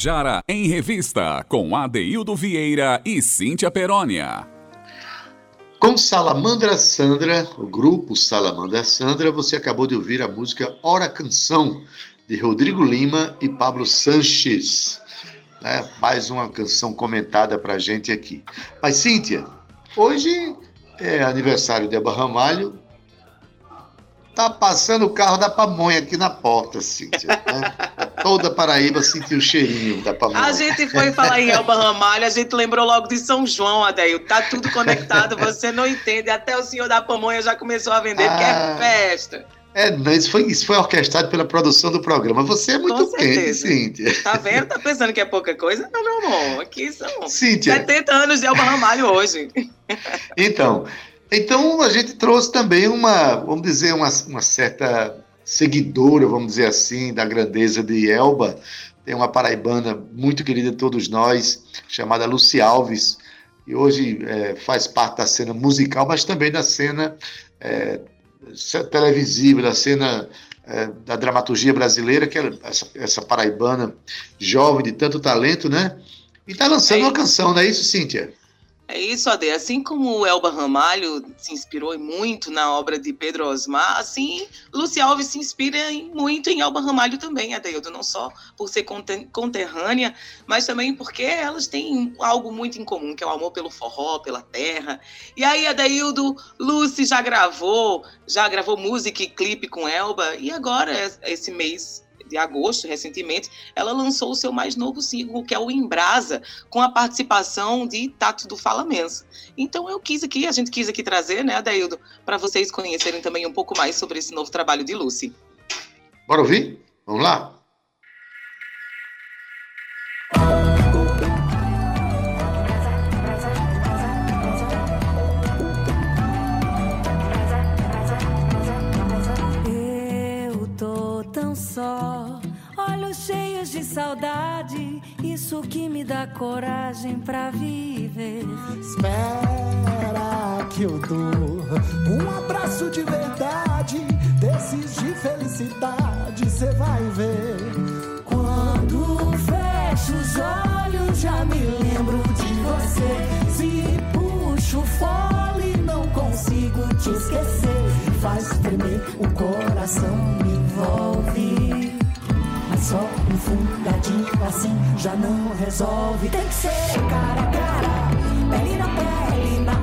Speaker 1: Tabajara em Revista, com Adeildo Vieira e Cíntia Perónia.
Speaker 2: Com Salamandra Sandra, o grupo Salamandra Sandra, você acabou de ouvir a música Hora Canção, de Rodrigo Lima e Pablo Sanches. É, mais uma canção comentada pra gente aqui. Mas, Cíntia, hoje é aniversário de Abba Ramalho, Tá passando o carro da pamonha aqui na porta, Cíntia. Né? Toda Paraíba sentiu o cheirinho da pamonha.
Speaker 3: A gente foi falar em Elba Ramalho, a gente lembrou logo de São João, Adeil. Tá tudo conectado, você não entende. Até o senhor da pamonha já começou a vender, ah, porque é festa.
Speaker 2: É, não, isso foi, isso foi orquestrado pela produção do programa. Você é muito quente, Cíntia.
Speaker 3: Tá vendo? Tá pensando que é pouca coisa? Não, meu amor. Aqui são
Speaker 2: Cíntia.
Speaker 3: 70 anos de Elba Ramalho hoje.
Speaker 2: Então, então a gente trouxe também uma, vamos dizer, uma, uma certa seguidora, vamos dizer assim, da grandeza de Elba. Tem uma paraibana muito querida de todos nós, chamada Luci Alves, e hoje é, faz parte da cena musical, mas também da cena é, televisiva, da cena é, da dramaturgia brasileira, que é essa, essa, paraibana jovem de tanto talento, né? E está lançando é uma canção, não é isso, Cíntia?
Speaker 3: É isso, Ade. Assim como o Elba Ramalho se inspirou muito na obra de Pedro Osmar, assim, Lúcia Alves se inspira muito em Elba Ramalho também, Adeildo. Não só por ser conterrânea, mas também porque elas têm algo muito em comum, que é o amor pelo forró, pela terra. E aí, Adeildo, Lucy já gravou, já gravou música e clipe com Elba, e agora, esse mês de agosto, recentemente, ela lançou o seu mais novo single, que é o Embrasa, com a participação de Tato do Fala Mensa. Então eu quis aqui, a gente quis aqui trazer, né, Adaildo, para vocês conhecerem também um pouco mais sobre esse novo trabalho de Lucy.
Speaker 2: Bora ouvir? Vamos lá?
Speaker 10: De saudade, isso que me dá coragem pra viver.
Speaker 11: Espera que eu dou um abraço de verdade, desses de felicidade, cê vai ver.
Speaker 10: Quando fecho os olhos, já me lembro de você. Se puxo fole, não consigo te esquecer. Faz tremer o coração, me envolve só um fungadinho assim já não resolve. Tem que ser cara a cara, pele na pele, na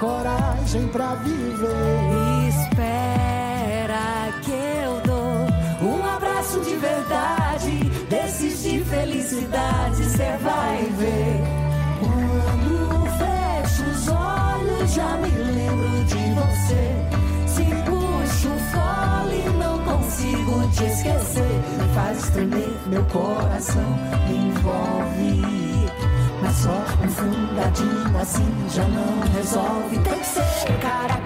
Speaker 11: coragem pra viver.
Speaker 10: Espera que eu dou um abraço de verdade, desses de felicidade, cê vai ver. Quando fecho os olhos, já me lembro de você. Se puxo fole, não consigo te esquecer. Faz tremer meu coração, me envolve. Só um fungadinho assim já não resolve. Tem que ser cara,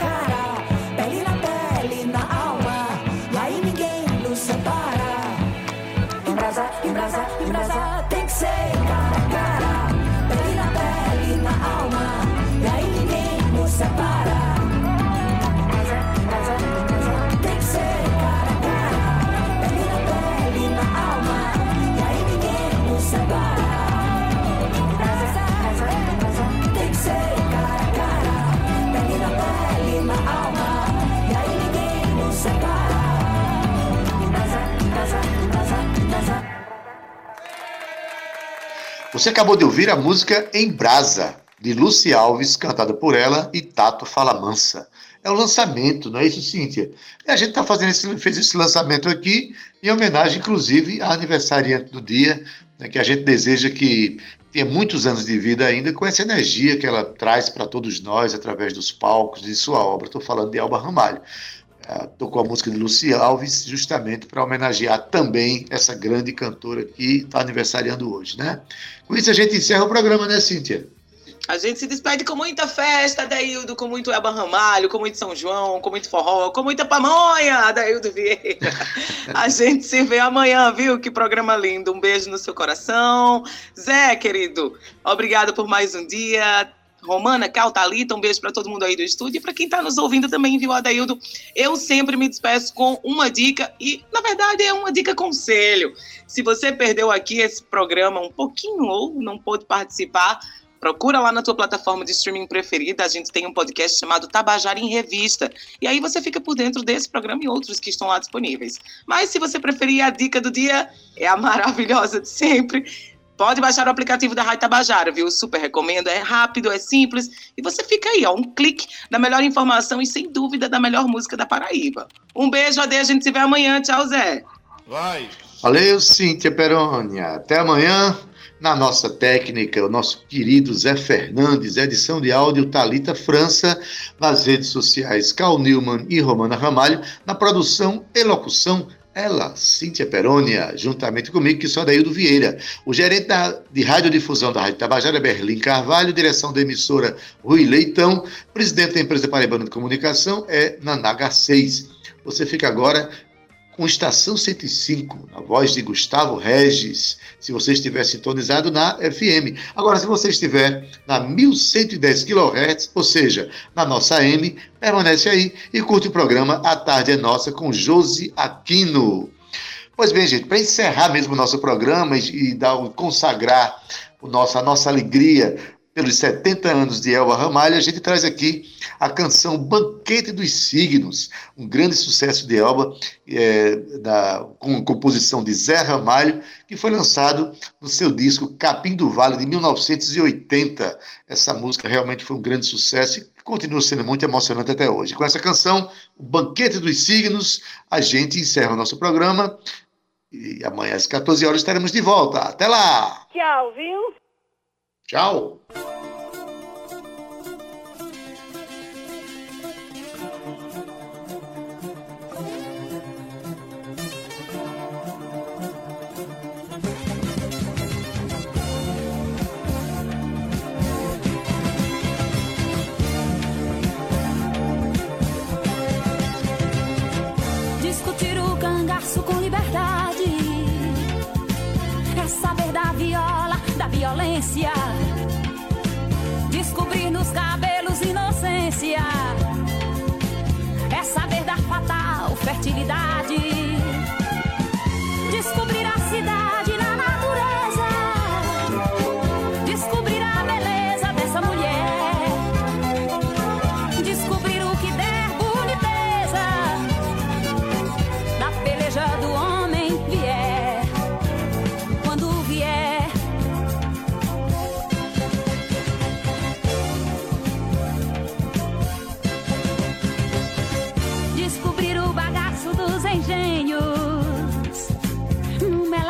Speaker 2: Você acabou de ouvir a música Em Brasa, de Lucy Alves, cantada por ela e Tato Falamansa. É o lançamento, não é isso, Cíntia? E a gente tá fazendo esse, fez esse lançamento aqui em homenagem, inclusive, à aniversariante do dia, né, que a gente deseja que tenha muitos anos de vida ainda com essa energia que ela traz para todos nós através dos palcos de sua obra. Estou falando de Alba Ramalho. Uh, tocou a música de Luci Alves justamente para homenagear também essa grande cantora que está aniversariando hoje, né? Com isso a gente encerra o programa, né, Cíntia?
Speaker 3: A gente se despede com muita festa, Daildo, com muito Elba Ramalho, com muito São João, com muito forró, com muita pamonha, Daildo Vieira. A gente se vê amanhã, viu? Que programa lindo. Um beijo no seu coração. Zé, querido, obrigado por mais um dia. Romana, Cal, Thalita, um beijo para todo mundo aí do estúdio e para quem está nos ouvindo também, viu, Adaildo? Eu sempre me despeço com uma dica e, na verdade, é uma dica conselho. Se você perdeu aqui esse programa um pouquinho ou não pôde participar, Procura lá na tua plataforma de streaming preferida, a gente tem um podcast chamado Tabajara em Revista. E aí você fica por dentro desse programa e outros que estão lá disponíveis. Mas se você preferir a dica do dia, é a maravilhosa de sempre Pode baixar o aplicativo da Rádio Tabajara, viu? Super recomendo, é rápido, é simples e você fica aí, ó, um clique da melhor informação e sem dúvida da melhor música da Paraíba. Um beijo, Ade, a gente se vê amanhã. Tchau, Zé.
Speaker 2: Vai. Valeu, Cíntia Perônia. Até amanhã. Na nossa técnica, o nosso querido Zé Fernandes, edição de áudio Talita França, nas redes sociais Cal Newman e Romana Ramalho, na produção e locução ela, Cíntia Perônia, juntamente comigo, que sou Adaildo Vieira. O gerente da, de radiodifusão da Rádio Tabajara, Berlim Carvalho, direção da emissora Rui Leitão, presidente da empresa Paraibana de Comunicação é Nanaga 6. Você fica agora com Estação 105, na voz de Gustavo Regis, se você estiver sintonizado na FM. Agora, se você estiver na 1110 kHz, ou seja, na nossa M, permanece aí e curte o programa A Tarde é Nossa com Josi Aquino. Pois bem, gente, para encerrar mesmo o nosso programa e, e dar, consagrar o nosso, a nossa alegria pelos 70 anos de Elba Ramalho, a gente traz aqui a canção Banquete dos Signos, um grande sucesso de Elba, é, da, com composição de Zé Ramalho, que foi lançado no seu disco Capim do Vale, de 1980. Essa música realmente foi um grande sucesso e continua sendo muito emocionante até hoje. Com essa canção, o Banquete dos Signos, a gente encerra o nosso programa. E amanhã às 14 horas estaremos de volta. Até lá!
Speaker 12: Tchau, viu?
Speaker 2: Tchau!
Speaker 4: Descobrir nos cabelos inocência. É saber da fatal fertilidade.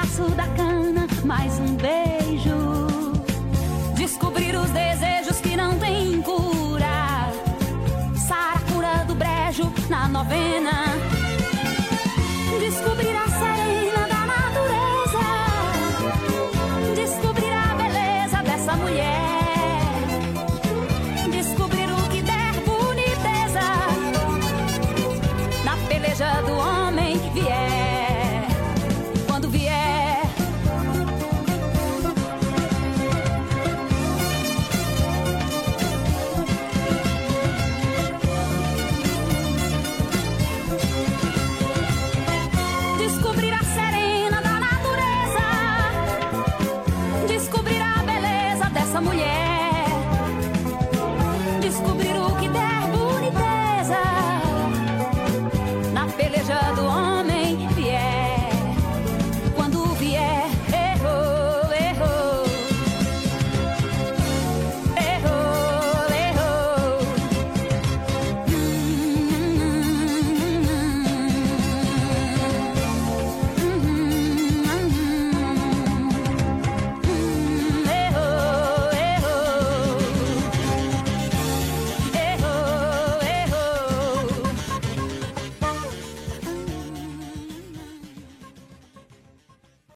Speaker 4: No melaço da cana, mais um beijo. Descobrir os desejos que não têm cura. Saracura do brejo na novena.